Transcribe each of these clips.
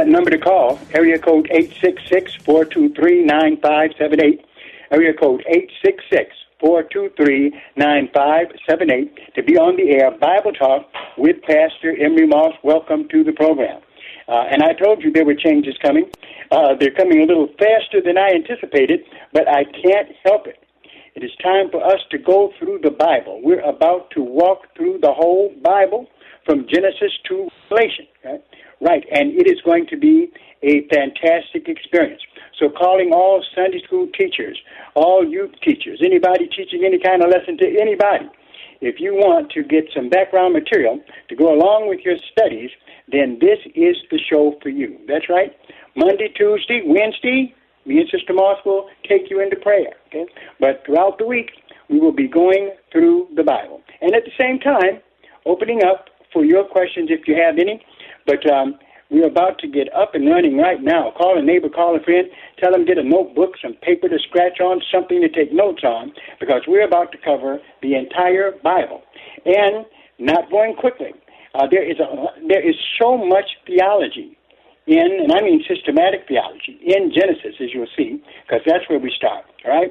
That number to call, area code 866-423-9578. Area code 866-423-9578 to be on the air Bible Talk with Pastor Emery Moss. Welcome to the program. Uh, and I told you there were changes coming. Uh, they're coming a little faster than I anticipated, but I can't help it. It is time for us to go through the Bible. We're about to walk through the whole Bible from Genesis to Revelation. Right? And it is going to be a fantastic experience. So, calling all Sunday school teachers, all youth teachers, anybody teaching any kind of lesson to anybody, if you want to get some background material to go along with your studies, then this is the show for you. That's right. Monday, Tuesday, Wednesday, me and Sister Moss will take you into prayer. Okay? But throughout the week, we will be going through the Bible. And at the same time, opening up for your questions if you have any. But um, we're about to get up and running right now. Call a neighbor, call a friend, tell them get a notebook, some paper to scratch on, something to take notes on, because we're about to cover the entire Bible. And not going quickly. Uh, there is a, there is so much theology in, and I mean systematic theology, in Genesis, as you'll see, because that's where we start, all right?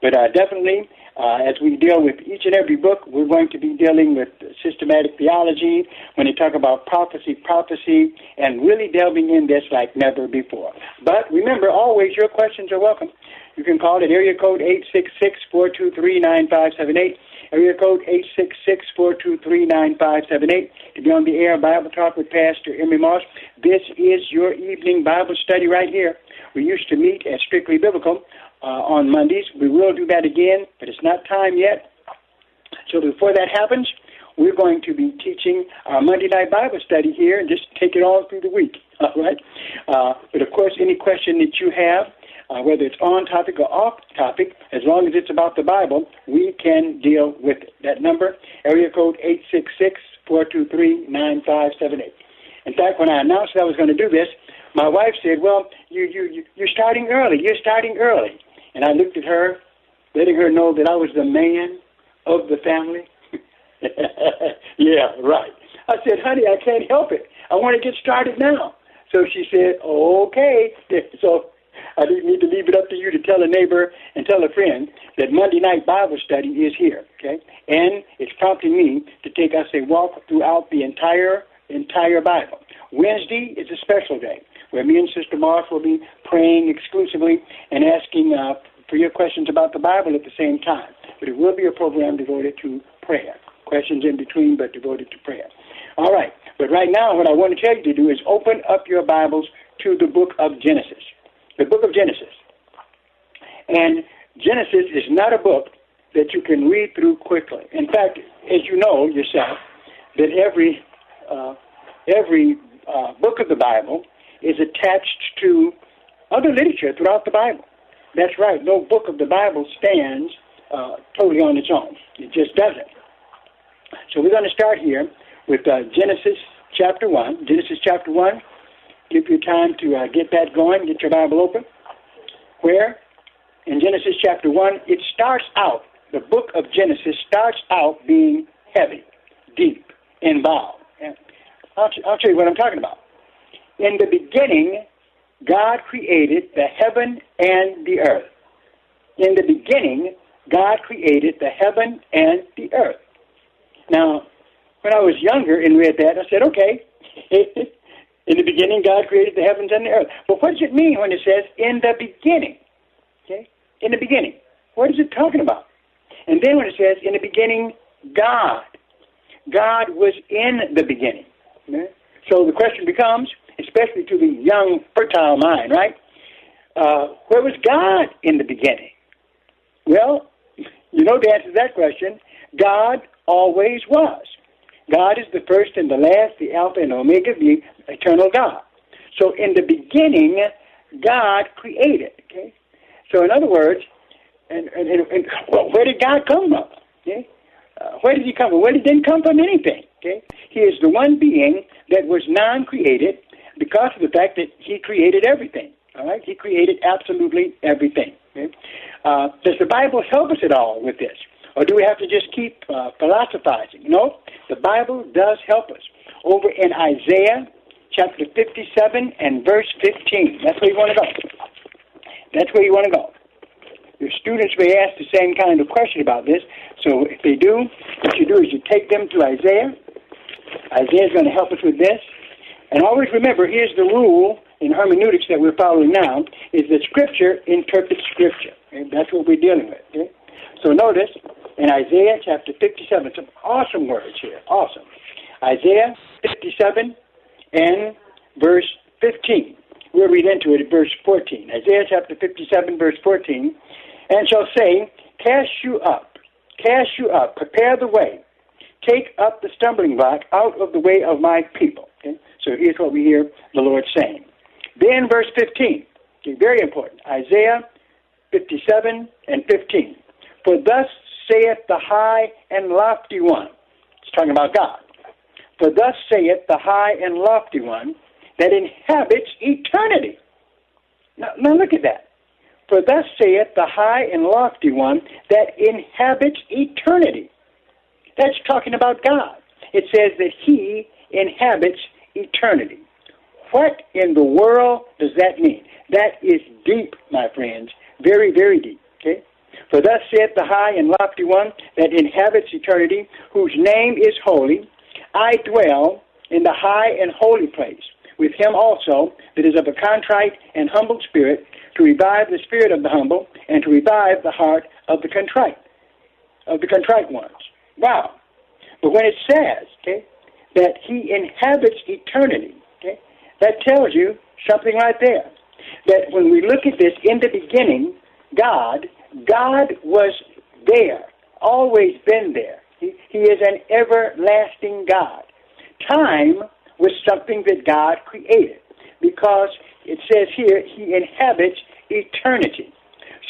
But uh, definitely, uh, as we deal with each and every book, we're going to be dealing with systematic theology, when they talk about prophecy, prophecy, and really delving in this like never before. But remember, always your questions are welcome. You can call at area code 866-423-9578, area code 866-423-9578 to be on the air Bible Talk with Pastor Emery Moss. This is your evening Bible study right here. We used to meet at Strictly Biblical uh, on Mondays. We will do that again, but it's not time yet. So before that happens, we're going to be teaching our Monday night Bible study here and just take it all through the week. All right. Uh, but of course, any question that you have, uh, whether it's on topic or off topic, as long as it's about the Bible, we can deal with it. That number, area code eight six six four two three nine five seven eight. In fact, when I announced that I was going to do this, my wife said, "Well, you you you you're starting early. You're starting early." And I looked at her, letting her know that I was the man of the family. yeah, right. I said, honey, I can't help it. I want to get started now. So she said, okay. So I didn't need to leave it up to you to tell a neighbor and tell a friend that Monday night Bible study is here, okay? And it's prompting me to take us a walk throughout the entire entire Bible. Wednesday is a special day where me and Sister Moss will be praying exclusively and asking uh, for your questions about the Bible at the same time. But it will be a program devoted to prayer. Questions in between, but devoted to prayer. All right. But right now, what I want to tell you to do is open up your Bibles to the book of Genesis. The book of Genesis. And Genesis is not a book that you can read through quickly. In fact, as you know yourself, that every uh, every uh, book of the Bible is attached to other literature throughout the Bible. That's right. No book of the Bible stands uh, totally on its own. It just doesn't. So we're going to start here with uh, Genesis chapter 1. Genesis chapter 1. Give you time to uh, get that going, get your Bible open. Where in Genesis chapter 1, it starts out, the book of Genesis starts out being heavy, deep, involved. I'll, I'll tell you what I'm talking about. In the beginning, God created the heaven and the earth. In the beginning, God created the heaven and the earth. Now, when I was younger and read that, I said, okay, in the beginning, God created the heavens and the earth. But what does it mean when it says in the beginning? Okay? In the beginning. What is it talking about? And then when it says in the beginning, God. God was in the beginning. Okay? So the question becomes, especially to the young, fertile mind, right? Uh, where was God in the beginning? Well, you know the answer to that question. God always was. God is the first and the last, the Alpha and Omega, the eternal God. So in the beginning, God created. Okay. So in other words, and, and, and well, where did God come from? Okay. Uh, where did He come from? Well, He didn't come from anything. Okay. He is the one being that was non-created because of the fact that He created everything. All right. He created absolutely everything. Okay. Uh, does the Bible help us at all with this? Or do we have to just keep uh, philosophizing? No, the Bible does help us. Over in Isaiah chapter 57 and verse 15. That's where you want to go. That's where you want to go. Your students may ask the same kind of question about this. So if they do, what you do is you take them to Isaiah. Isaiah is going to help us with this. And always remember, here's the rule in hermeneutics that we're following now, is that Scripture interprets Scripture. Okay? That's what we're dealing with. Okay? So notice, in Isaiah chapter 57. Some awesome words here. Awesome. Isaiah 57 and verse 15. We'll read into it at verse 14. Isaiah chapter 57, verse 14. And shall say, Cast you up, cast you up, prepare the way, take up the stumbling block out of the way of my people. Okay? So here's what we hear the Lord saying. Then verse 15. Okay, very important. Isaiah 57 and 15. For thus saith the high and lofty one. It's talking about God. For thus saith the high and lofty one that inhabits eternity. Now, now look at that. For thus saith the high and lofty one that inhabits eternity. That's talking about God. It says that he inhabits eternity. What in the world does that mean? That is deep, my friends. Very, very deep. Okay? For thus saith the high and lofty one that inhabits eternity, whose name is holy. I dwell in the high and holy place, with him also that is of a contrite and humble spirit, to revive the spirit of the humble, and to revive the heart of the contrite, of the contrite ones. Wow. But when it says, okay, that he inhabits eternity, okay, that tells you something right there. That when we look at this in the beginning, God God was there, always been there. He, he is an everlasting God. Time was something that God created because it says here he inhabits eternity.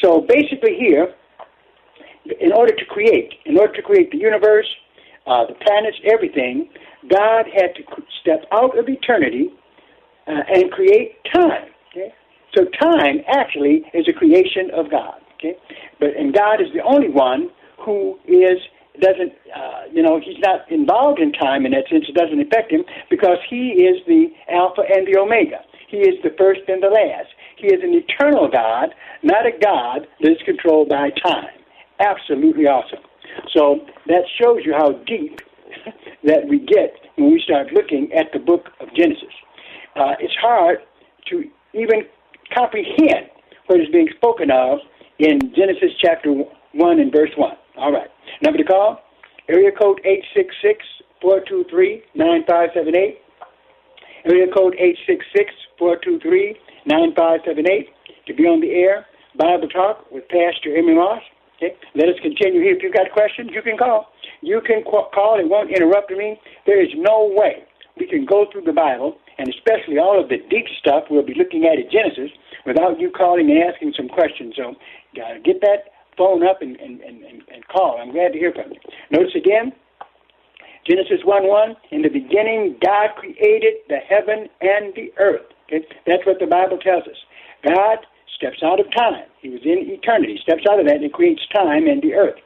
So basically, here, in order to create, in order to create the universe, uh, the planets, everything, God had to step out of eternity uh, and create time. Okay? So time actually is a creation of God. Okay, but and God is the only one who is doesn't uh, you know he's not involved in time in that sense. It doesn't affect him because he is the Alpha and the Omega. He is the first and the last. He is an eternal God, not a God that is controlled by time. Absolutely awesome. So that shows you how deep that we get when we start looking at the book of Genesis. Uh, it's hard to even comprehend what is being spoken of in Genesis chapter 1 and verse 1. All right. Number to call, area code 423-9578. Area code 866-423-9578 to be on the air. Bible Talk with Pastor Emery Moss. Okay? Let us continue here. If you've got questions, you can call. You can call. It won't interrupt me. There is no way we can go through the Bible, and especially all of the deep stuff we'll be looking at in Genesis, without you calling and asking some questions. So uh, get that phone up and, and, and, and call. I'm glad to hear from you. Notice again, Genesis 1 1, in the beginning, God created the heaven and the earth. Okay? That's what the Bible tells us. God steps out of time. He was in eternity, steps out of that and creates time and the earth.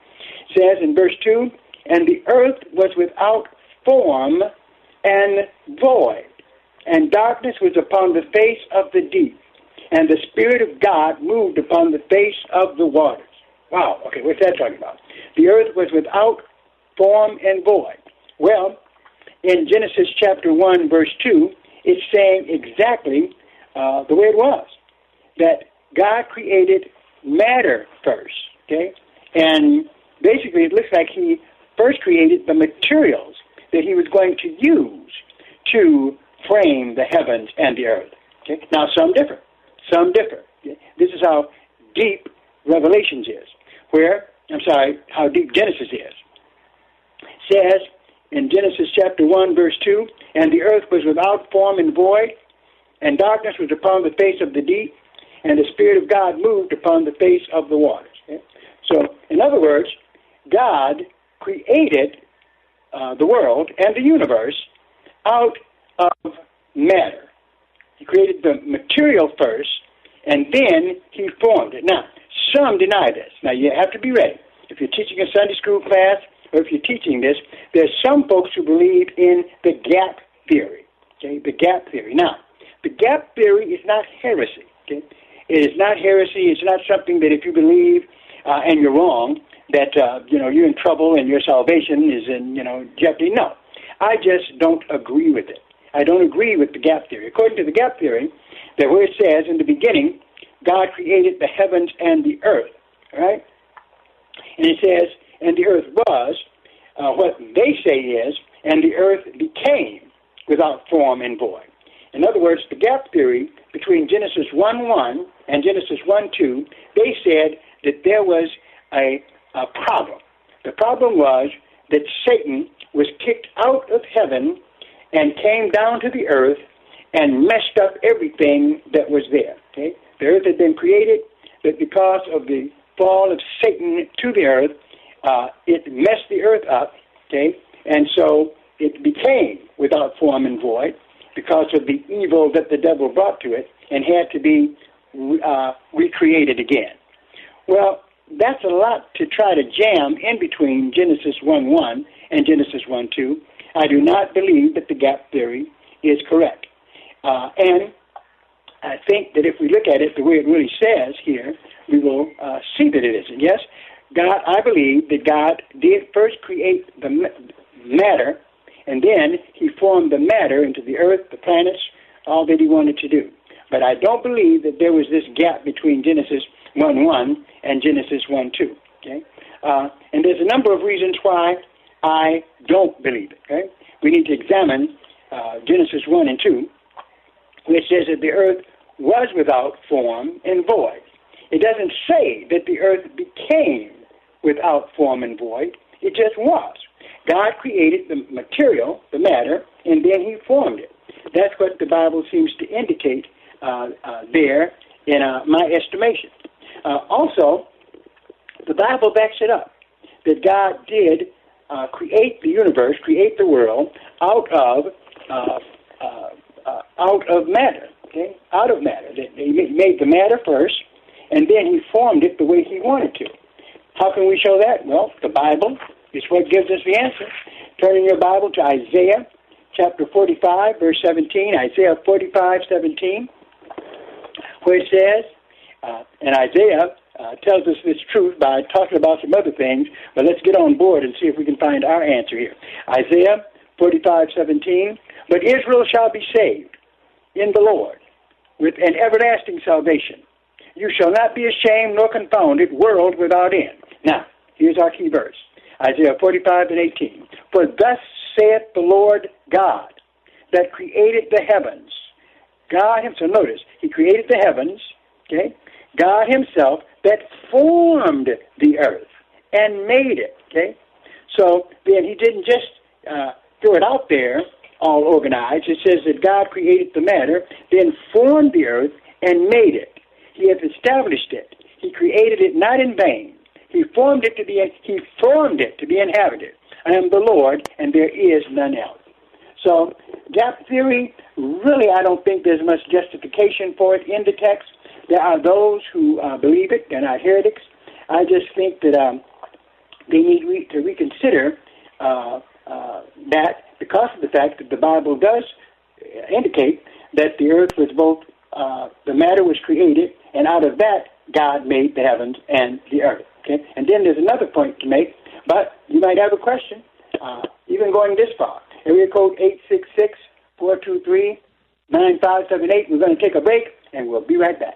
It says in verse 2 And the earth was without form and void, and darkness was upon the face of the deep, and the Spirit of God moved upon the face of the waters. Wow, okay, what's that talking about? The earth was without form and void. Well, in Genesis chapter 1, verse 2, it's saying exactly uh, the way it was that God created matter first, okay? And basically, it looks like He first created the materials that He was going to use to frame the heavens and the earth. Okay? Now, some differ. Some differ. Okay? This is how deep Revelations is, where, I'm sorry, how deep Genesis is. It says in Genesis chapter 1, verse 2, And the earth was without form and void, and darkness was upon the face of the deep, and the Spirit of God moved upon the face of the waters. Okay? So, in other words, God created uh, the world and the universe out of matter. He created the material first, and then he formed it. Now, some deny this. Now, you have to be ready. If you're teaching a Sunday school class, or if you're teaching this, there's some folks who believe in the gap theory. Okay, the gap theory. Now, the gap theory is not heresy. Okay, it is not heresy. It's not something that if you believe uh, and you're wrong, that uh, you know you're in trouble and your salvation is in you know jeopardy. No, I just don't agree with it. I don't agree with the gap theory. According to the gap theory, that where it says in the beginning, God created the heavens and the earth. Right, and it says, and the earth was. Uh, what they say is, and the earth became without form and void. In other words, the gap theory between Genesis 1 1 and Genesis 1 2, they said that there was a, a problem. The problem was that Satan was kicked out of heaven and came down to the earth and messed up everything that was there. Okay? The earth had been created, but because of the fall of Satan to the earth, uh, it messed the earth up. Okay? And so it became without form and void because of the evil that the devil brought to it and had to be uh, recreated again. Well, that's a lot to try to jam in between Genesis 1 1 and Genesis 1 2. I do not believe that the gap theory is correct. Uh, and I think that if we look at it the way it really says here, we will uh, see that it isn't. Yes, God, I believe that God did first create the matter and then he formed the matter into the earth, the planets, all that he wanted to do. But I don't believe that there was this gap between Genesis 1 1 and Genesis 1 2. Okay? Uh, and there's a number of reasons why I don't believe it. Okay? We need to examine uh, Genesis 1 and 2, which says that the earth was without form and void. It doesn't say that the earth became without form and void, it just was. God created the material, the matter, and then He formed it. That's what the Bible seems to indicate uh, uh, there, in uh, my estimation. Uh, also, the Bible backs it up that God did uh, create the universe, create the world out of uh, out of matter. Okay, out of matter. That He made the matter first, and then He formed it the way He wanted to. How can we show that? Well, the Bible is what gives us the answer. Turn in your Bible to Isaiah chapter 45, verse 17. Isaiah 45, 17, where it says, uh, and Isaiah uh, tells us this truth by talking about some other things, but let's get on board and see if we can find our answer here. Isaiah 45, 17, but Israel shall be saved in the Lord with an everlasting salvation. You shall not be ashamed nor confounded, world without end. Now, here's our key verse. Isaiah 45 and 18. For thus saith the Lord God, that created the heavens. God Himself, notice, He created the heavens, okay? God Himself that formed the earth and made it, okay? So then He didn't just uh, throw it out there all organized. It says that God created the matter, then formed the earth and made it. He has established it. He created it not in vain. He formed it to be he formed it to be inhabited. I am the Lord, and there is none else. So gap theory, really, I don't think there's much justification for it in the text. There are those who uh, believe it; they're not heretics. I just think that um, they need re- to reconsider uh, uh, that because of the fact that the Bible does indicate that the earth was both uh, the matter was created, and out of that God made the heavens and the earth. Okay, and then there's another point to make, but you might have a question, uh, even going this far. Area code eight six six four two three nine five seven eight. We're going to take a break, and we'll be right back.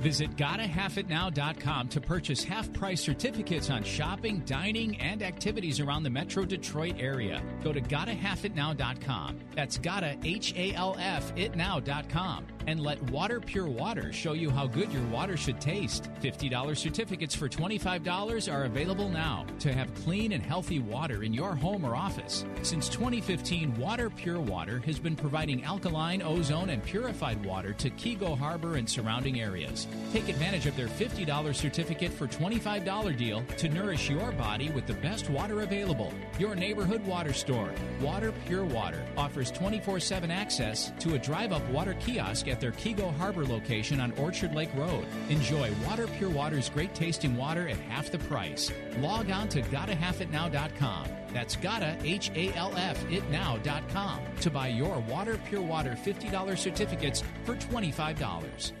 Visit GottaHalfItNow.com to purchase half price certificates on shopping, dining, and activities around the Metro Detroit area. Go to GottaHalfItNow.com. That's Gotta, H A L F, itnow.com. And let Water Pure Water show you how good your water should taste. $50 certificates for $25 are available now to have clean and healthy water in your home or office. Since 2015, Water Pure Water has been providing alkaline, ozone, and purified water to Keego Harbor and surrounding areas. Take advantage of their $50 certificate for $25 deal to nourish your body with the best water available. Your neighborhood water store, Water Pure Water, offers 24 7 access to a drive up water kiosk at their Keego Harbor location on Orchard Lake Road. Enjoy Water Pure Water's great tasting water at half the price. Log on to GottaHalfItNow.com. That's gotta, H A L F, itnow.com to buy your Water Pure Water $50 certificates for $25.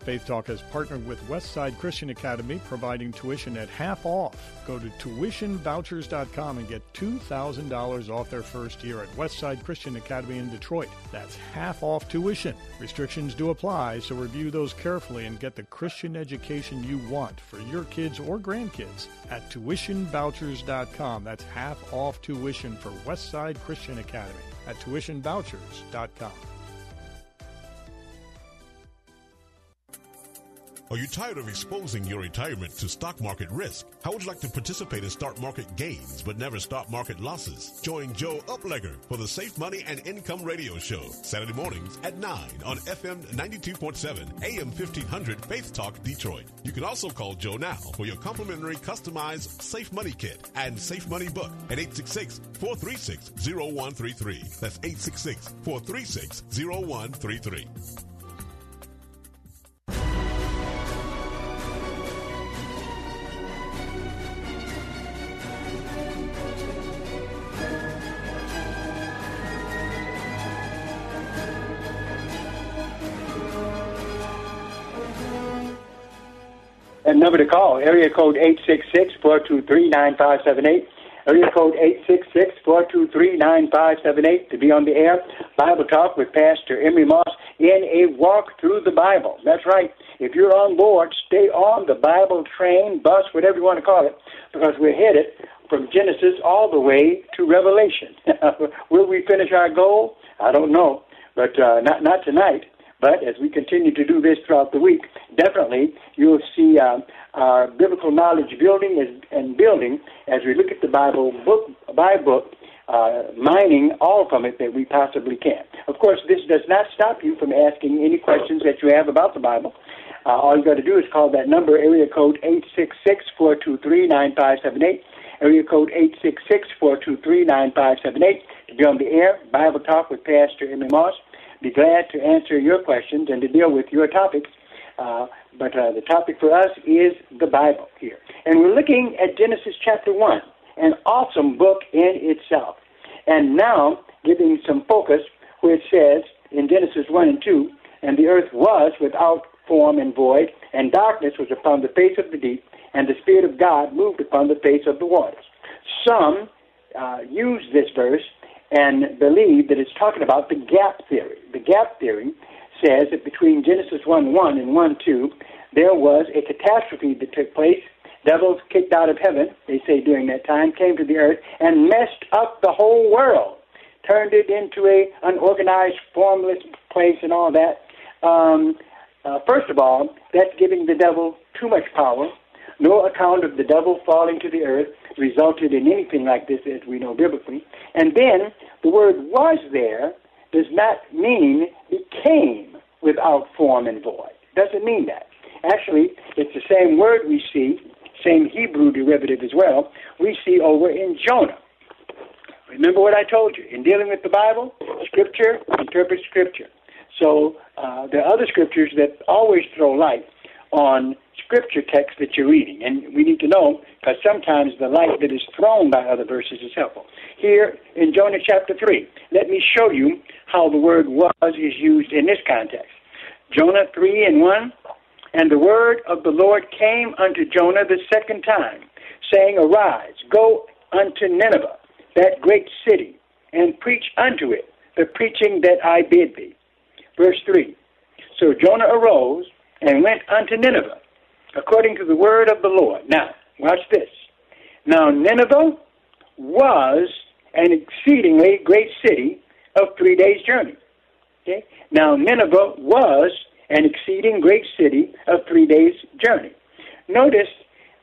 Faith Talk has partnered with Westside Christian Academy, providing tuition at half off. Go to tuitionvouchers.com and get $2,000 off their first year at Westside Christian Academy in Detroit. That's half off tuition. Restrictions do apply, so review those carefully and get the Christian education you want for your kids or grandkids at tuitionvouchers.com. That's half off tuition for Westside Christian Academy at tuitionvouchers.com. Are you tired of exposing your retirement to stock market risk? How would you like to participate in stock market gains but never stock market losses? Join Joe Uplegger for the Safe Money and Income Radio Show, Saturday mornings at 9 on FM 92.7, AM 1500 Faith Talk Detroit. You can also call Joe now for your complimentary customized Safe Money Kit and Safe Money Book at 866-436-0133. That's 866-436-0133. That number to call, area code 866-423-9578. Area code 866-423-9578 to be on the air. Bible Talk with Pastor Emery Moss in a walk through the Bible. That's right. If you're on board, stay on the Bible train, bus, whatever you want to call it, because we're headed from Genesis all the way to Revelation. Will we finish our goal? I don't know, but uh, not not tonight. But as we continue to do this throughout the week, definitely you'll see um, our biblical knowledge building and, building as we look at the Bible book by book, uh, mining all from it that we possibly can. Of course, this does not stop you from asking any questions that you have about the Bible. Uh, all you've got to do is call that number, area code 866-423-9578, area code 866-423-9578 to be on the air, Bible Talk with Pastor Emery Moss. Be glad to answer your questions and to deal with your topics. Uh, but uh, the topic for us is the Bible here. And we're looking at Genesis chapter 1, an awesome book in itself. And now, giving some focus where it says in Genesis 1 and 2, and the earth was without form and void, and darkness was upon the face of the deep, and the Spirit of God moved upon the face of the waters. Some uh, use this verse and believe that it's talking about the gap theory. The gap theory says that between Genesis 1 1 and 1 2, there was a catastrophe that took place. Devils kicked out of heaven, they say during that time, came to the earth and messed up the whole world, turned it into a unorganized, formless place and all that. Um, uh, first of all, that's giving the devil too much power. No account of the devil falling to the earth resulted in anything like this as we know biblically. And then the word was there does not mean became without form and void. Doesn't mean that. Actually, it's the same word we see, same Hebrew derivative as well, we see over in Jonah. Remember what I told you. In dealing with the Bible, Scripture interprets Scripture. So uh, there are other scriptures that always throw light on scripture text that you're reading. And we need to know because sometimes the light that is thrown by other verses is helpful. Here in Jonah chapter 3, let me show you how the word was is used in this context. Jonah 3 and 1. And the word of the Lord came unto Jonah the second time, saying, Arise, go unto Nineveh, that great city, and preach unto it the preaching that I bid thee. Verse 3. So Jonah arose and went unto Nineveh, according to the word of the Lord. Now, watch this. Now, Nineveh was an exceedingly great city of three days' journey. Okay? Now, Nineveh was an exceeding great city of three days' journey. Notice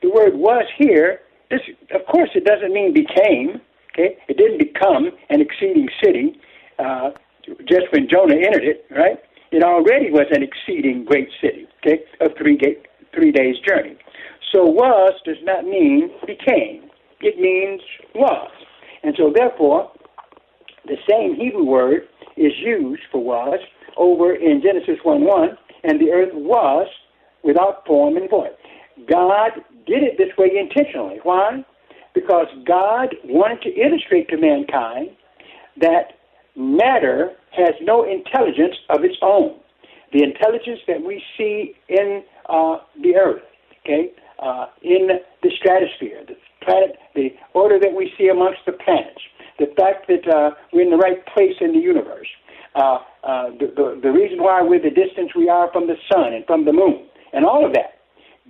the word was here. This, of course, it doesn't mean became. Okay, it didn't become an exceeding city uh, just when Jonah entered it. Right? It already was an exceeding great city. Okay, of three three days' journey. So was does not mean became. It means was. And so therefore, the same Hebrew word is used for was over in Genesis 1 1, and the earth was without form and void. God did it this way intentionally. Why? Because God wanted to illustrate to mankind that matter has no intelligence of its own. The intelligence that we see in uh, the earth, okay, uh, in the stratosphere, the planet, the order that we see amongst the planets, the fact that uh, we're in the right place in the universe, uh, uh, the, the, the reason why we're the distance we are from the sun and from the moon, and all of that.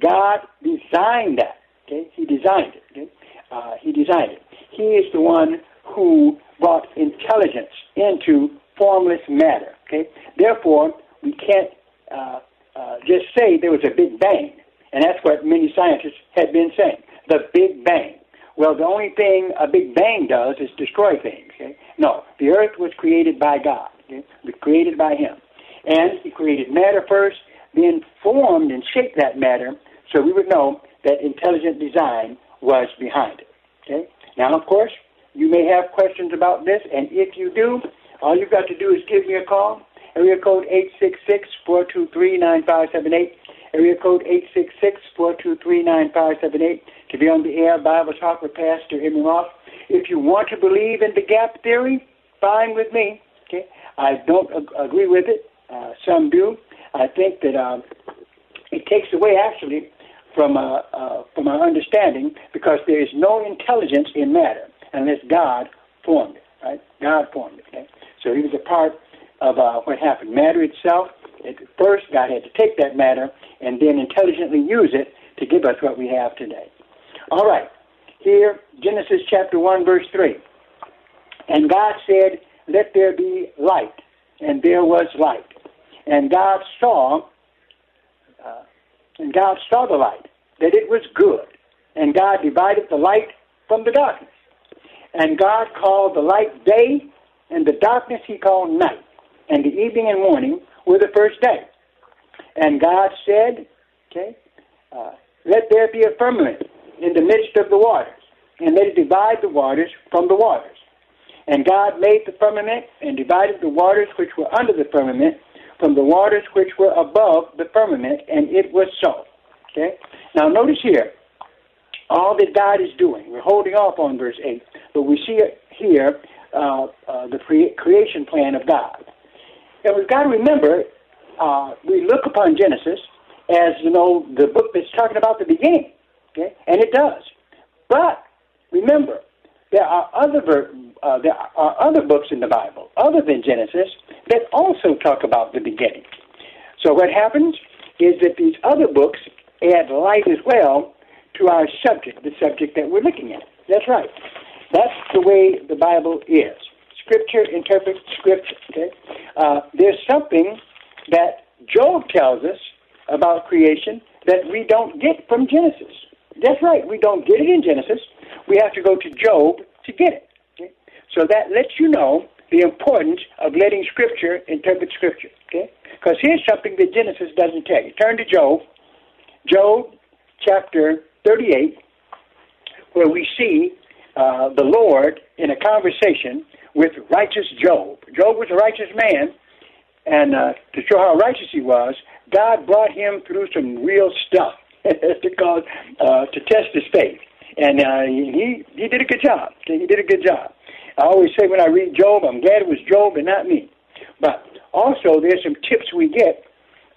God designed that. Okay, He designed it. Okay? Uh, he designed it. He is the one who brought intelligence into formless matter. Okay, therefore we can't uh, uh, just say there was a big bang, and that's what many scientists had been saying. The Big Bang. Well, the only thing a Big Bang does is destroy things. Okay? No, the Earth was created by God. Okay? Was created by Him, and He created matter first, then formed and shaped that matter, so we would know that intelligent design was behind it. Okay. Now, of course, you may have questions about this, and if you do, all you've got to do is give me a call. Area code 866-423-9578. Area code 866-423-9578 to be on the air Bible Talk with Pastor Emery Moss. If you want to believe in the gap theory, fine with me. Okay, I don't ag- agree with it. Uh, some do. I think that um, it takes away actually from uh, uh, from our understanding because there is no intelligence in matter unless God formed it. Right? God formed it. Okay? So he was a part of uh, what happened. Matter itself. At first, God had to take that matter and then intelligently use it to give us what we have today. All right. Here, Genesis chapter 1, verse 3. And God said, Let there be light. And there was light. And God saw, uh, and God saw the light, that it was good. And God divided the light from the darkness. And God called the light day, and the darkness he called night. And the evening and morning were the first day. And God said, okay, uh, let there be a firmament in the midst of the waters, and let it divide the waters from the waters. And God made the firmament and divided the waters which were under the firmament from the waters which were above the firmament, and it was so. Okay? Now notice here, all that God is doing. We're holding off on verse 8, but we see here uh, uh, the pre- creation plan of God. And we've got to remember, uh, we look upon Genesis as, you know, the book that's talking about the beginning. Okay? And it does. But remember, there are other ver- uh, there are other books in the Bible other than Genesis that also talk about the beginning. So what happens is that these other books add light as well to our subject, the subject that we're looking at. That's right. That's the way the Bible is. Scripture interprets Scripture. Okay? Uh, there's something that Job tells us about creation that we don't get from Genesis. That's right. We don't get it in Genesis. We have to go to Job to get it. Okay? So that lets you know the importance of letting Scripture interpret Scripture. Okay? Because here's something that Genesis doesn't tell you. Turn to Job, Job chapter 38, where we see uh, the Lord in a conversation with righteous Job. Job was a righteous man, and uh, to show how righteous he was, God brought him through some real stuff to cause uh, to test his faith, and uh, he he did a good job. He did a good job. I always say when I read Job, I'm glad it was Job and not me. But also, there's some tips we get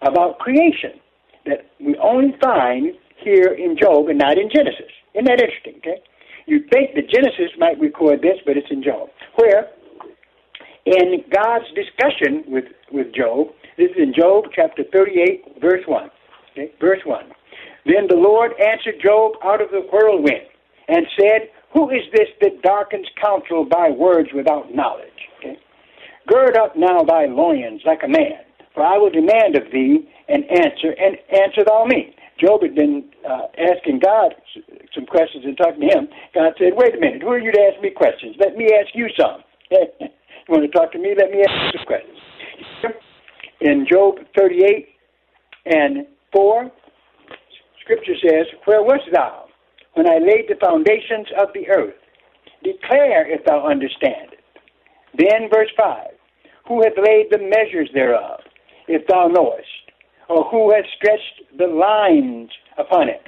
about creation that we only find here in Job and not in Genesis. Isn't that interesting? Okay, you think that Genesis might record this, but it's in Job. Where in God's discussion with with Job, this is in Job chapter 38, verse one. Okay, verse one. Then the Lord answered Job out of the whirlwind and said, Who is this that darkens counsel by words without knowledge? Okay? Gird up now thy loins like a man, for I will demand of thee an answer, and answer thou me. Job had been uh, asking God some questions and talking to him. God said, Wait a minute, who are you to ask me questions? Let me ask you some. you want to talk to me? Let me ask you some questions. In Job 38 and 4, Scripture says, Where wast thou when I laid the foundations of the earth? Declare if thou understand it. Then, verse 5 Who hath laid the measures thereof, if thou knowest? Or who hath stretched the lines upon it?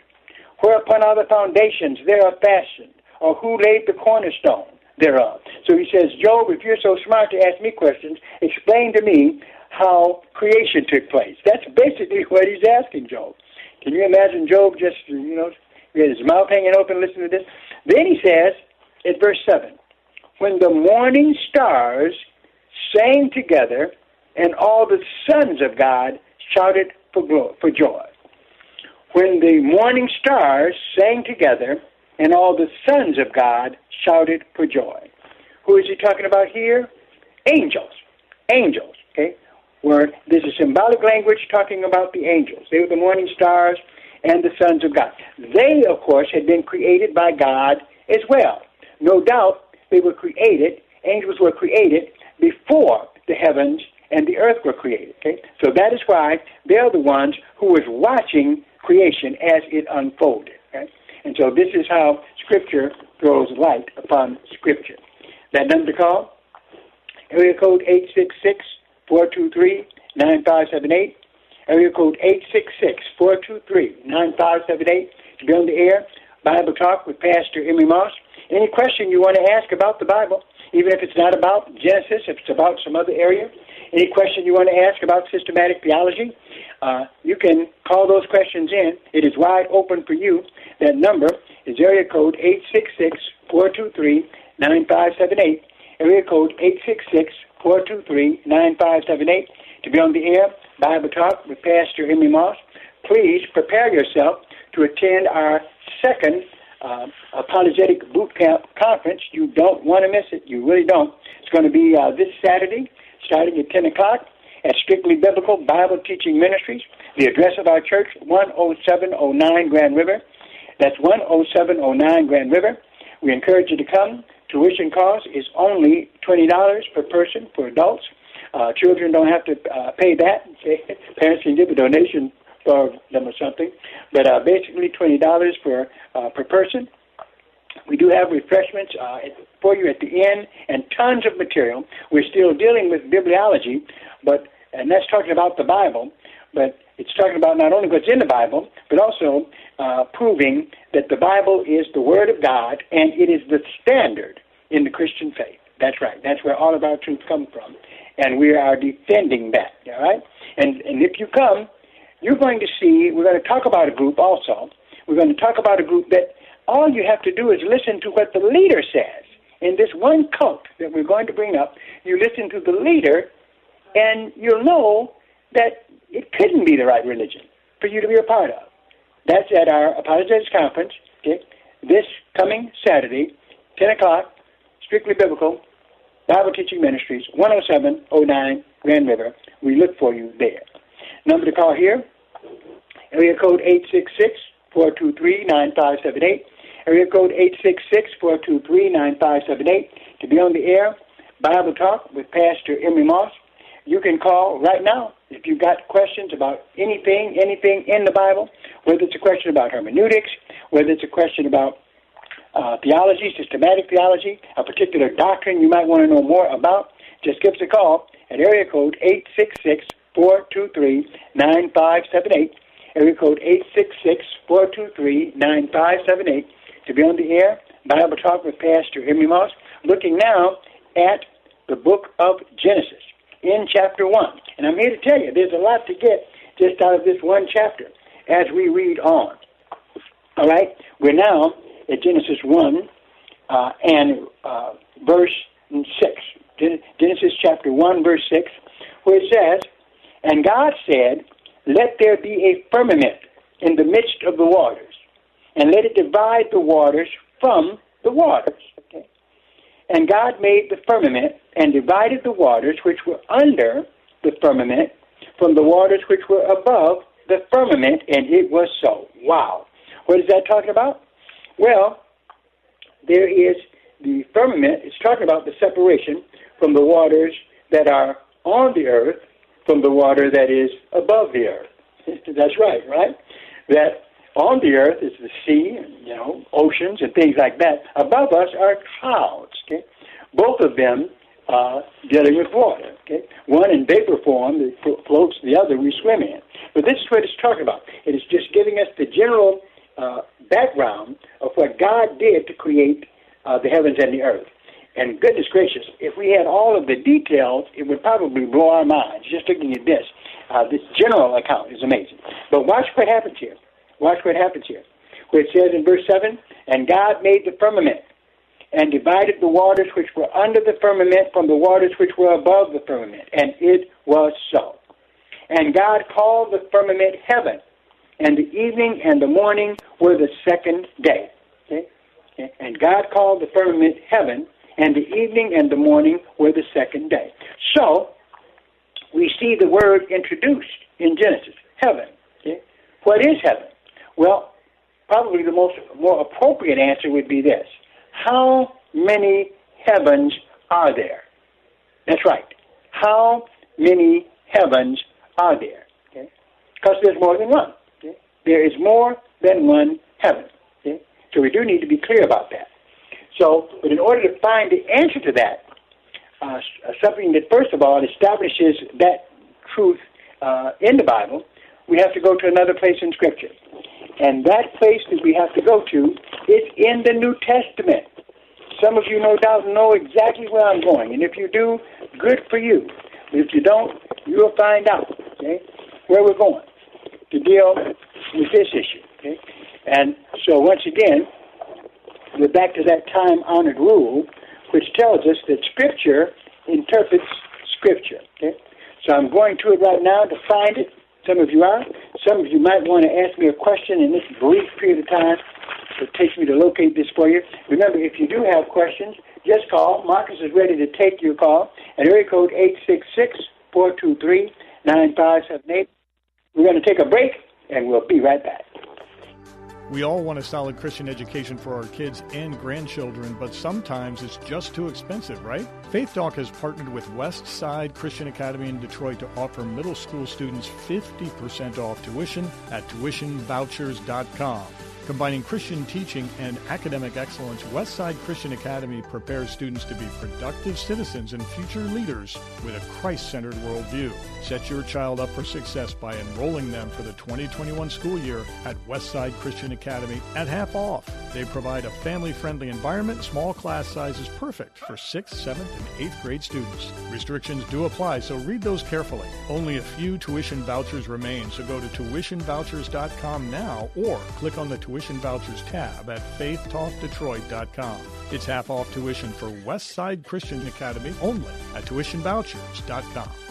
Whereupon are the foundations thereof fashioned? Or who laid the cornerstone thereof? So he says, Job, if you're so smart to ask me questions, explain to me how creation took place. That's basically what he's asking Job. Can you imagine Job just, you know, with his mouth hanging open listening to this? Then he says, in verse 7, When the morning stars sang together, and all the sons of God shouted for, glo- for joy. When the morning stars sang together, and all the sons of God shouted for joy. Who is he talking about here? Angels. Angels, okay? Where there's a symbolic language talking about the angels. They were the morning stars and the sons of God. They, of course, had been created by God as well. No doubt they were created, angels were created before the heavens and the earth were created. Okay? So that is why they're the ones who was watching creation as it unfolded. Okay? And so this is how Scripture throws light upon Scripture. That number to call? Area code 866-423-9578. Area code 866-423-9578 to be on the air. Bible Talk with Pastor Emery Moss. Any question you want to ask about the Bible, even if it's not about Genesis, if it's about some other area, any question you want to ask about systematic theology, uh, you can call those questions in. It is wide open for you. That number is area code 866-423-9578. Area code 866-423-9578 to be on the air. Bible Talk with Pastor Emery Moss. Please prepare yourself to attend our second uh, apologetic boot camp conference. You don't want to miss it. You really don't. It's going to be uh, this Saturday, starting at 10 o'clock at Strictly Biblical Bible Teaching Ministries. The address of our church, 10709 Grand River. That's 10709 Grand River. We encourage you to come tuition cost is only $20 per person for adults. Uh, children don't have to uh, pay that. Parents can give a donation for them or something. But uh, basically $20 per, uh, per person. We do have refreshments uh, for you at the end and tons of material. We're still dealing with bibliology, but and that's talking about the Bible, but it's talking about not only what's in the Bible, but also uh, proving that the Bible is the Word of God and it is the standard in the Christian faith. That's right. That's where all of our truth comes from, and we are defending that. All right. And and if you come, you're going to see. We're going to talk about a group also. We're going to talk about a group that all you have to do is listen to what the leader says. In this one cult that we're going to bring up, you listen to the leader, and you'll know that it couldn't be the right religion for you to be a part of. That's at our Apologetics Conference, okay, this coming Saturday, 10 o'clock, strictly biblical, Bible Teaching Ministries, 10709 Grand River. We look for you there. Number to call here, area code 866 423 9578. Area code 866-423-9578 to be on the air. Bible Talk with Pastor Emery Moss. You can call right now if you've got questions about anything, anything in the Bible, whether it's a question about hermeneutics, whether it's a question about uh, theology, systematic theology, a particular doctrine you might want to know more about, just give us a call at area code 866 423 9578. Area code 866 423 9578 to be on the air, Bible Talk with Pastor Emery Moss, looking now at the book of Genesis in chapter 1. And I'm here to tell you, there's a lot to get just out of this one chapter as we read on. All right? We're now at Genesis 1 uh, and uh, verse 6. Genesis chapter 1, verse 6, where it says, And God said, Let there be a firmament in the midst of the waters and let it divide the waters from the waters. Okay? And God made the firmament and divided the waters which were under the firmament from the waters which were above the firmament, and it was so. Wow. What is that talking about? Well, there is the firmament, it's talking about the separation from the waters that are on the earth from the water that is above the earth. That's right, right? That on the earth is the sea, you know, oceans and things like that. Above us are clouds. Okay, both of them uh, dealing with water. Okay, one in vapor form that floats, the other we swim in. But this is what it's talking about. It is just giving us the general uh, background of what God did to create uh, the heavens and the earth. And goodness gracious, if we had all of the details, it would probably blow our minds. Just looking at this, uh, this general account is amazing. But watch what happens here. Watch what happens here. Where it says in verse 7 And God made the firmament and divided the waters which were under the firmament from the waters which were above the firmament. And it was so. And God called the firmament heaven, and the evening and the morning were the second day. Okay? And God called the firmament heaven, and the evening and the morning were the second day. So, we see the word introduced in Genesis heaven. Okay? What is heaven? Well, probably the most more appropriate answer would be this: How many heavens are there? That's right. How many heavens are there? Because there's more than one. Okay? There is more than one heaven. Okay? So we do need to be clear about that. So, but in order to find the answer to that, uh, something that first of all establishes that truth uh, in the Bible, we have to go to another place in Scripture. And that place that we have to go to is in the New Testament. Some of you, no doubt, know exactly where I'm going. And if you do, good for you. If you don't, you'll find out, okay, where we're going to deal with this issue. Okay? And so, once again, we're back to that time honored rule, which tells us that Scripture interprets Scripture. Okay? So, I'm going to it right now to find it some of you are. Some of you might want to ask me a question in this brief period of time. It takes me to locate this for you. Remember, if you do have questions, just call. Marcus is ready to take your call at area code 866-423-9578. We're going to take a break, and we'll be right back. We all want a solid Christian education for our kids and grandchildren, but sometimes it's just too expensive, right? Faith Talk has partnered with West Side Christian Academy in Detroit to offer middle school students 50% off tuition at tuitionvouchers.com. Combining Christian teaching and academic excellence, Westside Christian Academy prepares students to be productive citizens and future leaders with a Christ centered worldview. Set your child up for success by enrolling them for the 2021 school year at Westside Christian Academy at half off. They provide a family friendly environment, small class sizes perfect for 6th, 7th, and 8th grade students. Restrictions do apply, so read those carefully. Only a few tuition vouchers remain, so go to tuitionvouchers.com now or click on the Tuition Vouchers tab at faithtalkdetroit.com. It's half off tuition for Westside Christian Academy only at tuitionvouchers.com.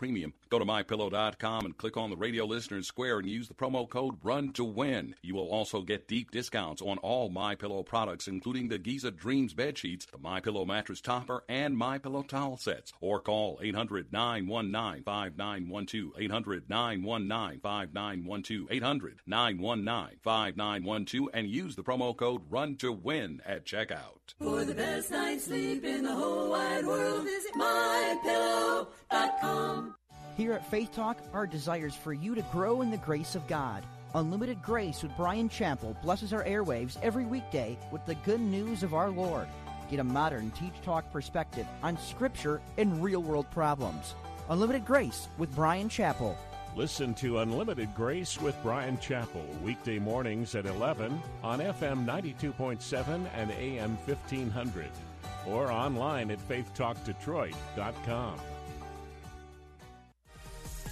premium. Go to mypillow.com and click on the radio listeners square and use the promo code RUN to win. You will also get deep discounts on all My Pillow products, including the Giza Dreams bed sheets, the My Pillow mattress topper, and My Pillow towel sets. Or call 800 919 5912. 800 919 5912. 800 919 5912 and use the promo code RUN to win at checkout. For the best night's sleep in the whole wide world, visit mypillow.com. Here at Faith Talk, our desire is for you to grow in the grace of God. Unlimited Grace with Bryan Chapell blesses our airwaves every weekday with the good news of our Lord. Get a modern teach talk perspective on scripture and real world problems. Unlimited Grace with Bryan Chapell. Listen to Unlimited Grace with Bryan Chapell weekday mornings at 11 on FM 92.7 and AM 1500 or online at faithtalkdetroit.com.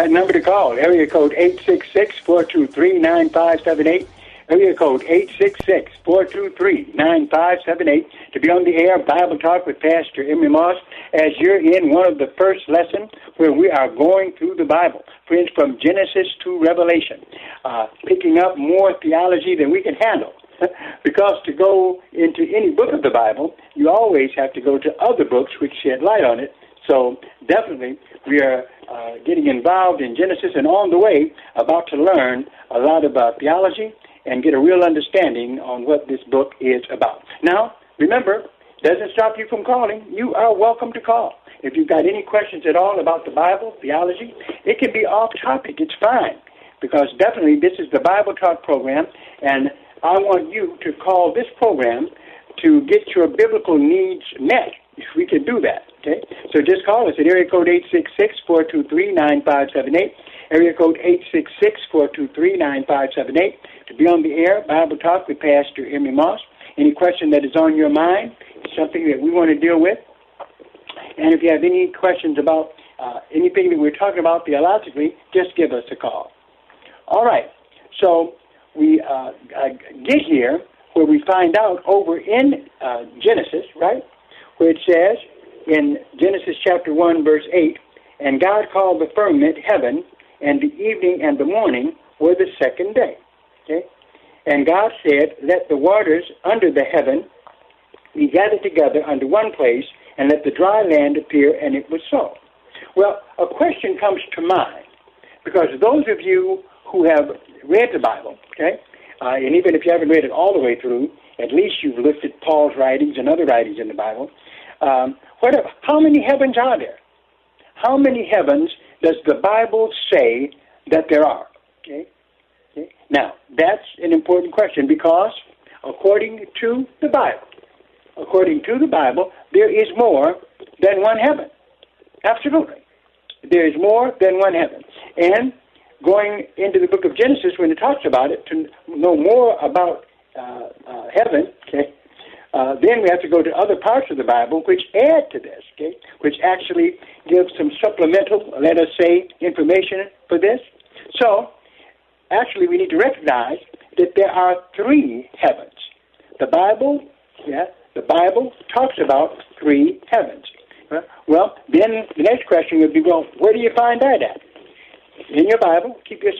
That number to call, area code 866-423-9578, area code 866-423-9578, to be on the air, Bible Talk with Pastor Emery Moss, as you're in one of the first lessons where we are going through the Bible, friends, from Genesis to Revelation, uh, picking up more theology than we can handle. because to go into any book of the Bible, you always have to go to other books which shed light on it. So definitely, we are uh, getting involved in Genesis and on the way about to learn a lot about theology and get a real understanding on what this book is about. Now, remember, doesn't stop you from calling. You are welcome to call. If you've got any questions at all about the Bible, theology, it can be off topic. It's fine because definitely this is the Bible Talk program, and I want you to call this program to get your biblical needs met. If we can do that, okay? So just call us at area code 866-423-9578, area code 866-423-9578 to be on the air, Bible Talk with Pastor Emery Moss. Any question that is on your mind, something that we want to deal with. And if you have any questions about uh, anything that we're talking about theologically, just give us a call. All right. So we uh, get here where we find out over in uh, Genesis, right, where it says in Genesis chapter 1, verse 8, and God called the firmament heaven, and the evening and the morning were the second day. Okay? And God said, Let the waters under the heaven be gathered together under one place, and let the dry land appear, and it was so. Well, a question comes to mind, because those of you who have read the Bible, okay, uh, and even if you haven't read it all the way through, at least you've at Paul's writings and other writings in the Bible. Um, what, how many heavens are there? How many heavens does the Bible say that there are? Okay. okay. Now, that's an important question because according to the Bible, according to the Bible, there is more than one heaven. Absolutely. There is more than one heaven. And going into the book of Genesis, when it talks about it, to know more about uh, uh, heaven, okay, uh, then we have to go to other parts of the Bible which add to this, okay, which actually give some supplemental, let us say, information for this. So, actually, we need to recognize that there are three heavens. The Bible, yeah, the Bible talks about three heavens. Well, then the next question would be, well, where do you find that at? In your Bible, keep your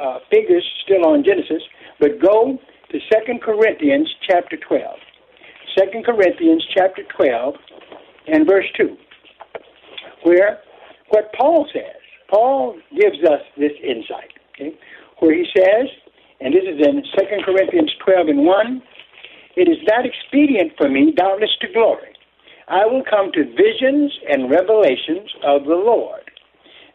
uh, fingers still on Genesis, but go to Second Corinthians chapter 12. 2 Corinthians chapter 12 and verse 2, where what Paul says, Paul gives us this insight, okay, where he says, and this is in 2 Corinthians 12 and 1, it is not expedient for me, doubtless to glory. I will come to visions and revelations of the Lord.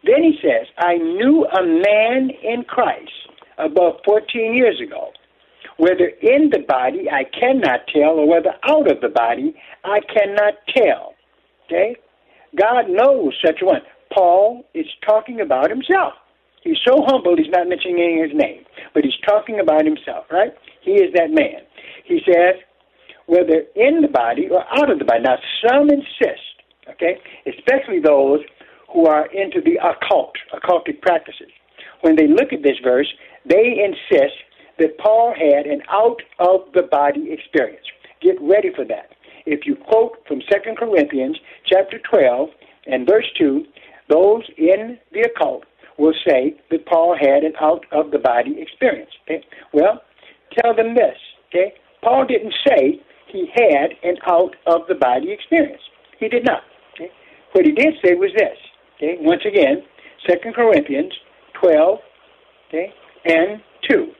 Then he says, I knew a man in Christ above 14 years ago whether in the body I cannot tell, or whether out of the body I cannot tell. Okay? God knows such one. Paul is talking about himself. He's so humble, he's not mentioning his name, but he's talking about himself, right? He is that man. He says, whether in the body or out of the body. Now, some insist, okay, especially those who are into the occult, occultic practices. When they look at this verse, they insist that Paul had an out of the body experience. Get ready for that. If you quote from 2 Corinthians chapter 12 and verse 2, those in the occult will say that Paul had an out of the body experience. Okay? Well, tell them this. Okay? Paul didn't say he had an out of the body experience. He did not. Okay? What he did say was this. Okay? Once again, 2 Corinthians 12 okay, and 2.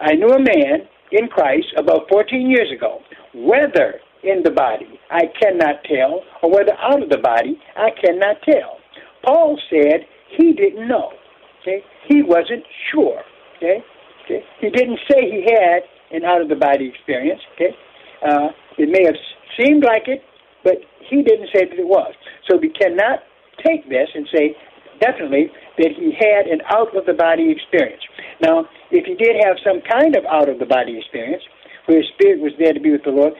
I knew a man in Christ about 14 years ago, whether in the body I cannot tell, or whether out of the body I cannot tell. Paul said he didn't know. Okay, he wasn't sure. Okay, okay, he didn't say he had an out of the body experience. Okay, uh, it may have seemed like it, but he didn't say that it was. So we cannot take this and say definitely that he had an out of the body experience. Now, if he did have some kind of out of the body experience, where his spirit was there to be with the Lord,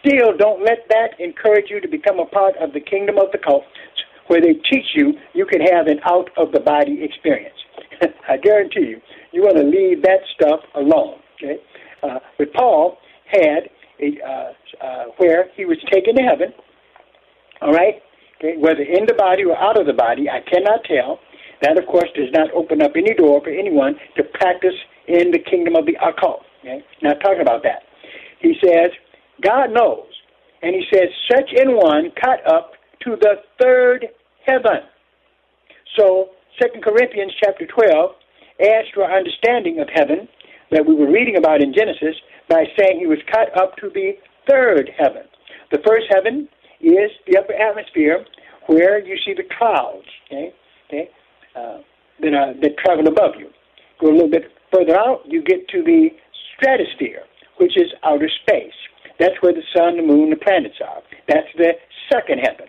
still don't let that encourage you to become a part of the kingdom of the cult, where they teach you you can have an out of the body experience. I guarantee you, you want to leave that stuff alone. Okay, uh, but Paul had a, uh, uh, where he was taken to heaven. All right, whether in the body or out of the body, I cannot tell. That, of course, does not open up any door for anyone to practice in the kingdom of the occult. Okay? Not talking about that. He says, God knows. And he says, such in one caught up to the third heaven. So, 2 Corinthians chapter 12 adds to our understanding of heaven that we were reading about in Genesis by saying he was caught up to the third heaven. The first heaven is the upper atmosphere where you see the clouds. Okay? Okay? uh, that, that travel above you. Go a little bit further out, you get to the stratosphere, which is outer space. That's where the sun, the moon, the planets are. That's the second heaven.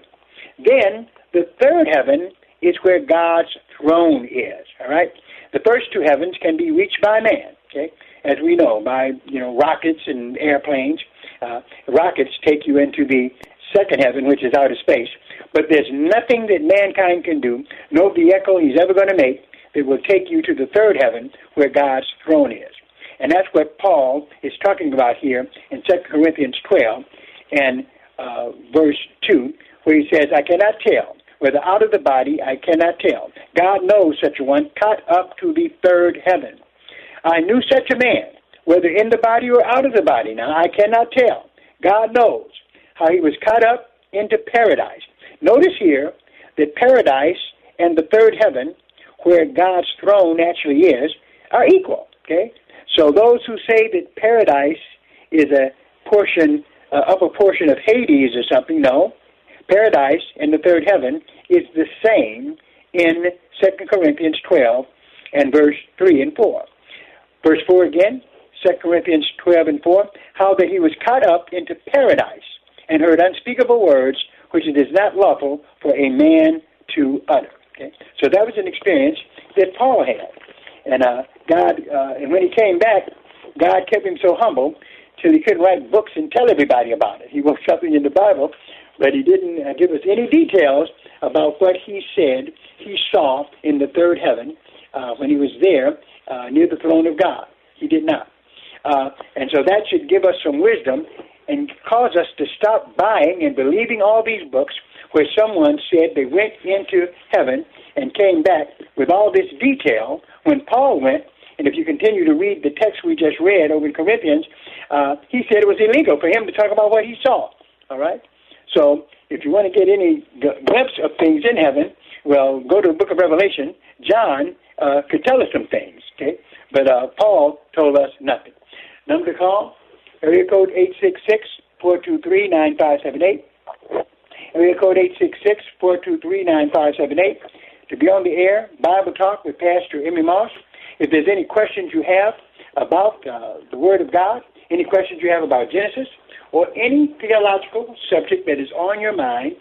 Then the third heaven is where God's throne is. All right. The first two heavens can be reached by man. Okay, as we know by you know rockets and airplanes. Uh, rockets take you into the second heaven, which is outer space. But there's nothing that mankind can do, no vehicle he's ever going to make, that will take you to the third heaven where God's throne is. And that's what Paul is talking about here in 2 Corinthians 12 and uh, verse 2, where he says, I cannot tell. Whether out of the body, I cannot tell. God knows such a one caught up to the third heaven. I knew such a man, whether in the body or out of the body. Now, I cannot tell. God knows how he was caught up into paradise. Notice here that paradise and the third heaven, where God's throne actually is, are equal. Okay? So those who say that paradise is a portion, uh, upper portion of Hades or something, no. Paradise and the third heaven is the same in 2 Corinthians 12 and verse 3 and 4. Verse 4 again, 2 Corinthians 12 and 4, how that he was caught up into paradise and heard unspeakable words which it is not lawful for a man to utter. Okay? So that was an experience that Paul had. And uh, God, uh, and when he came back, God kept him so humble till he couldn't write books and tell everybody about it. He wrote something in the Bible, but he didn't uh, give us any details about what he said he saw in the third heaven uh, when he was there uh, near the throne of God. He did not. Uh, and so that should give us some wisdom and cause us to stop buying and believing all these books where someone said they went into heaven and came back with all this detail when Paul went. And if you continue to read the text we just read over in Corinthians, uh, he said it was illegal for him to talk about what he saw. All right? So if you want to get any glimpse of things in heaven, well, go to the book of Revelation. John uh, could tell us some things, okay? But uh, Paul told us nothing. Number to call, area code 866-423-9578. Area code 866-423-9578. To be on the air, Bible Talk with Pastor Emery Moss. If there's any questions you have about uh, the Word of God, any questions you have about Genesis, or any theological subject that is on your mind,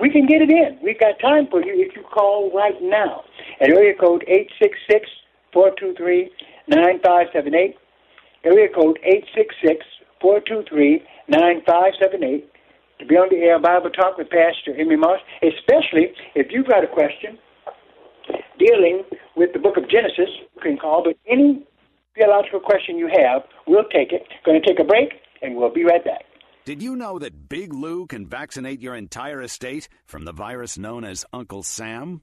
we can get it in. We've got time for you if you call right now at area code 866 423 9578. Area code 866 423 9578 to be on the air Bible Talk with Pastor Emery Moss, especially if you've got a question dealing with the book of Genesis, you can call, but any theological question you have, we'll take it. Going to take a break, and we'll be right back. Did you know that Big Lou can vaccinate your entire estate from the virus known as Uncle Sam?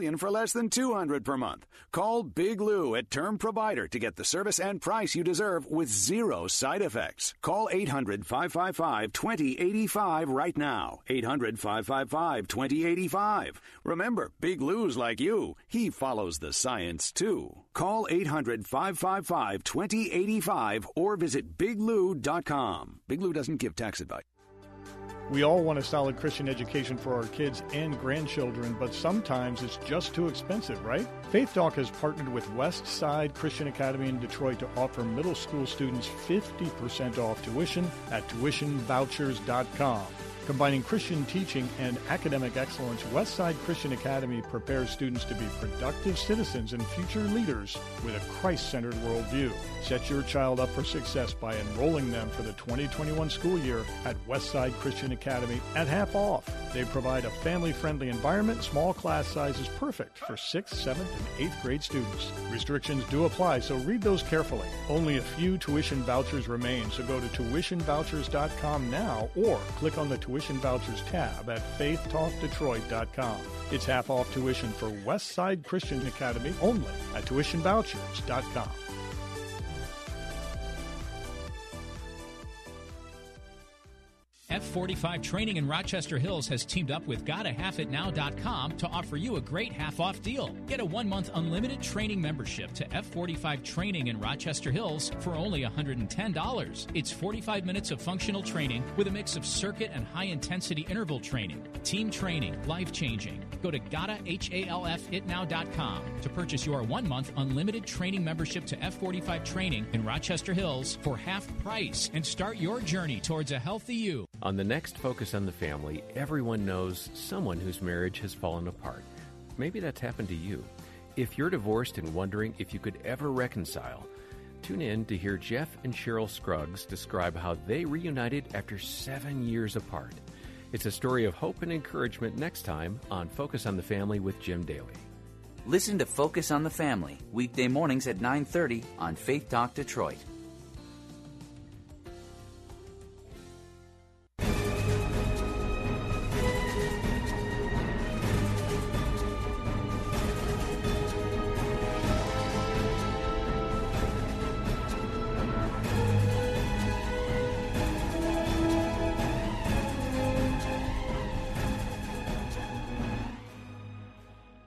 for less than 200 per month. Call Big Lou at Term Provider to get the service and price you deserve with zero side effects. Call 800-555-2085 right now. 800-555-2085. Remember, Big Lou's like you. He follows the science too. Call 800-555-2085 or visit biglou.com. Big Lou doesn't give tax advice. We all want a solid Christian education for our kids and grandchildren, but sometimes it's just too expensive, right? Faith Talk has partnered with West Side Christian Academy in Detroit to offer middle school students 50% off tuition at tuitionvouchers.com. Combining Christian teaching and academic excellence, Westside Christian Academy prepares students to be productive citizens and future leaders with a Christ centered worldview. Set your child up for success by enrolling them for the 2021 school year at Westside Christian Academy at half off. They provide a family friendly environment, small class sizes perfect for 6th, 7th, and 8th grade students. Restrictions do apply, so read those carefully. Only a few tuition vouchers remain, so go to tuitionvouchers.com now or click on the Tuition Vouchers tab at faithtalkdetroit.com. It's half off tuition for Westside Christian Academy only at tuitionvouchers.com. F45 Training in Rochester Hills has teamed up with GottaHalfItNow.com to offer you a great half off deal. Get a one month unlimited training membership to F45 Training in Rochester Hills for only $110. It's 45 minutes of functional training with a mix of circuit and high intensity interval training, team training, life changing. Go to GottaHalfItNow.com to purchase your one month unlimited training membership to F45 Training in Rochester Hills for half price and start your journey towards a healthy you. On the next Focus on the Family, everyone knows someone whose marriage has fallen apart. Maybe that's happened to you. If you're divorced and wondering if you could ever reconcile, Tune in to hear Jeff and Cheryl Scruggs describe how they reunited after seven years apart. It's a story of hope and encouragement next time on Focus on the Family with Jim Daly. Listen to Focus on the Family weekday mornings at 9:30 on Faith Talk Detroit.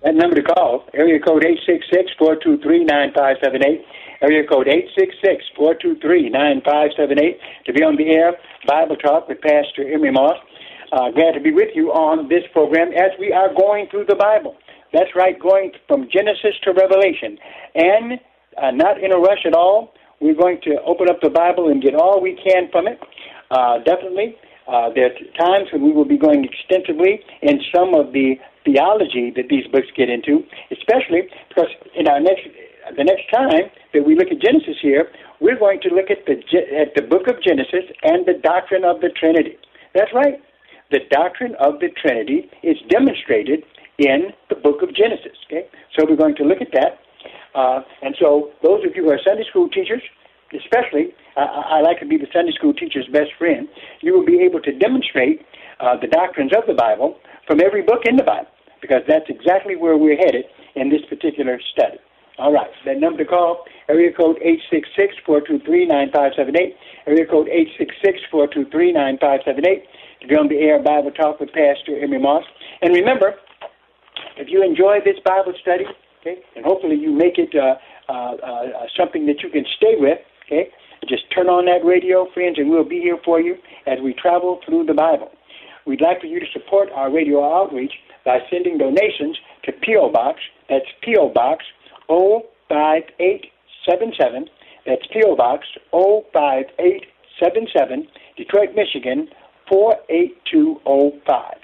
That number to call, area code 866-423-9578, area code 866-423-9578 to be on the air, Bible Talk with Pastor Emery Moss. Uh, glad to be with you on this program as we are going through the Bible. That's right, going from Genesis to Revelation. And uh, not in a rush at all. We're going to open up the Bible and get all we can from it. Uh, definitely. Uh, there are times when we will be going extensively in some of the theology that these books get into, especially because in our next the next time that we look at Genesis here, we're going to look at the at the book of Genesis and the doctrine of the Trinity. That's right. The doctrine of the Trinity is demonstrated in the book of Genesis. Okay, so we're going to look at that. Uh, and so, those of you who are Sunday school teachers, especially, uh, I like to be the Sunday school teacher's best friend. You will be able to demonstrate uh, the doctrines of the Bible from every book in the Bible because that's exactly where we're headed in this particular study. All right, that number to call, area code 866-423-9578, area code 866-423-9578 to be on the air Bible Talk with Pastor Emery Moss. And remember, if you enjoy this Bible study, okay, and hopefully you make it uh, uh, uh, something that you can stay with, okay, just turn on that radio, friends, and we'll be here for you as we travel through the Bible. We'd like for you to support our radio outreach by sending donations to P.O. Box. That's P.O. Box 05877. That's P.O. Box 05877, Detroit, Michigan 48205.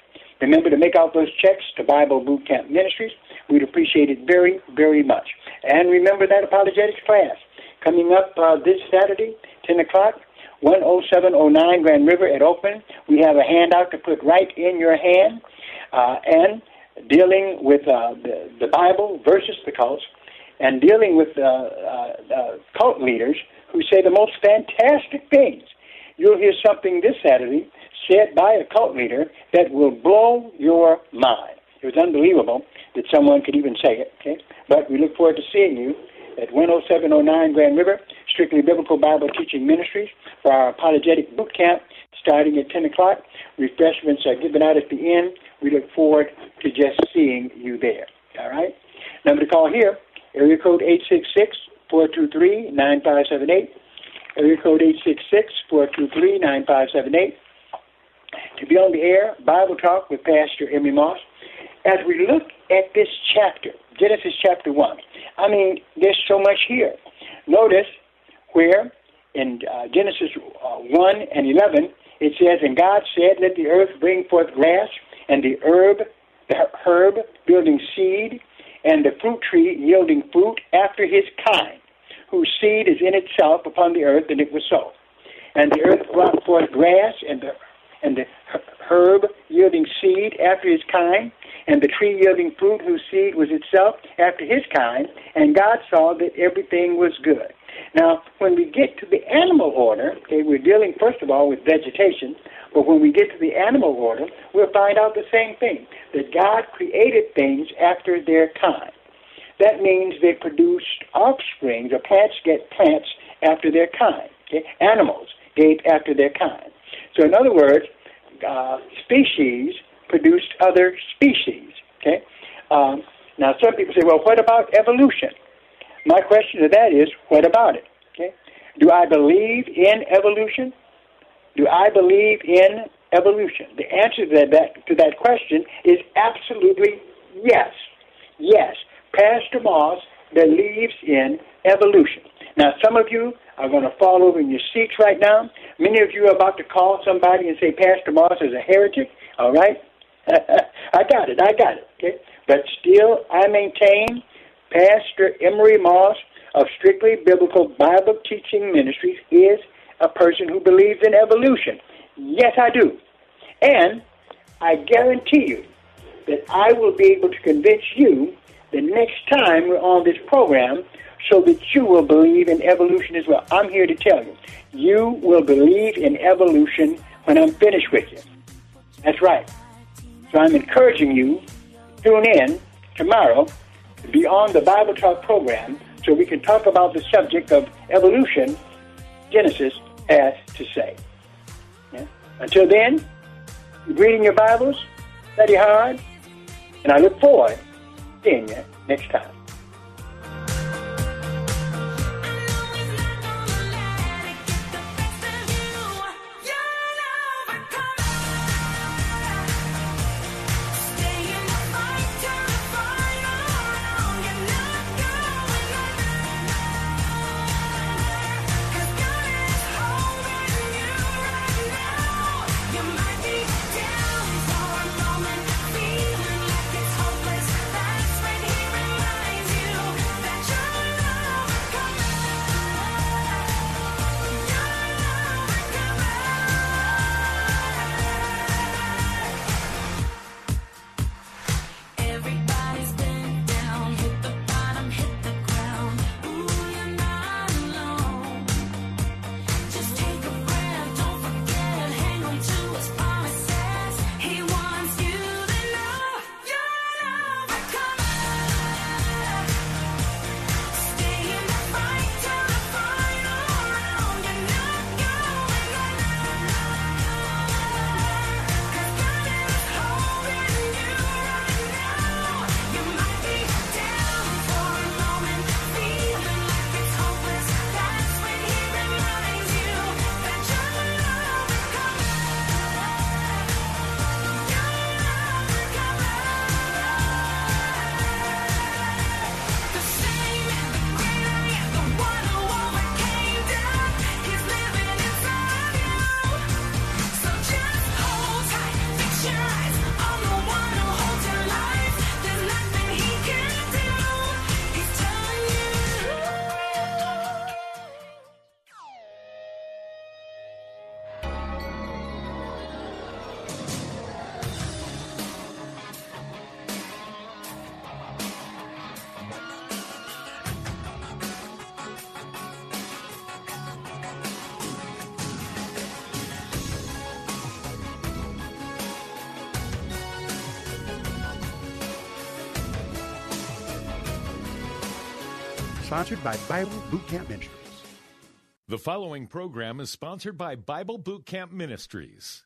Remember to make out those checks to Bible Boot Camp Ministries. We'd appreciate it very, very much. And remember that apologetics class coming up uh, this Saturday, 10 o'clock. 10709 Grand River at Oakland. We have a handout to put right in your hand uh, and dealing with uh, the, the Bible versus the cults and dealing with uh, uh, cult leaders who say the most fantastic things. You'll hear something this Saturday said by a cult leader that will blow your mind. It was unbelievable that someone could even say it. Okay, but we look forward to seeing you at 10709 Grand River, Strictly Biblical Bible Teaching Ministries, for our apologetic boot camp starting at 10 o'clock. Refreshments are given out at the end. We look forward to just seeing you there. All right? Number to call here, area code 866 423 9578. Area code 866 423 9578. To be on the air, Bible Talk with Pastor Emery Moss. As we look at this chapter, Genesis chapter 1, I mean, there's so much here. Notice where in uh, Genesis uh, 1 and 11, it says, And God said, Let the earth bring forth grass, and the herb, the herb yielding seed, and the fruit tree yielding fruit after his kind, whose seed is in itself upon the earth, and it was so. And the earth brought forth grass, and the and the herb yielding seed after his kind, and the tree yielding fruit whose seed was itself after his kind, and God saw that everything was good. Now, when we get to the animal order, okay, we're dealing first of all with vegetation, but when we get to the animal order, we'll find out the same thing that God created things after their kind. That means they produced offspring, or plants get plants after their kind. Okay? Animals gave after their kind. So, in other words, uh, species produced other species. Okay. Um, now, some people say, "Well, what about evolution?" My question to that is, what about it? Okay. Do I believe in evolution? Do I believe in evolution? The answer to that, to that question is absolutely yes. Yes. Pastor Moss believes in evolution. Now, some of you are going to fall over in your seats right now. Many of you are about to call somebody and say Pastor Moss is a heretic. All right? I got it. I got it. Okay? But still, I maintain Pastor Emery Moss of strictly biblical Bible teaching ministries is a person who believes in evolution. Yes, I do. And I guarantee you that I will be able to convince you the next time we're on this program so that you will believe in evolution as well. I'm here to tell you, you will believe in evolution when I'm finished with you. That's right. So I'm encouraging you tune in tomorrow to be on the Bible Talk program so we can talk about the subject of evolution Genesis has to say. Yeah? Until then, reading your Bibles, study hard, and I look forward to seeing you next time. Sponsored by Bible Boot Camp Ministries. The following program is sponsored by Bible Boot Camp Ministries.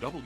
W